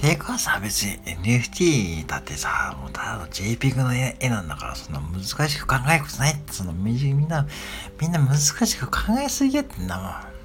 ていうかさ、別に NFT だってさ、もうただの JPEG の絵絵なんだから、そんな難しく考えることないって、そのみんな、みんな難しく考えすぎやってんだもん。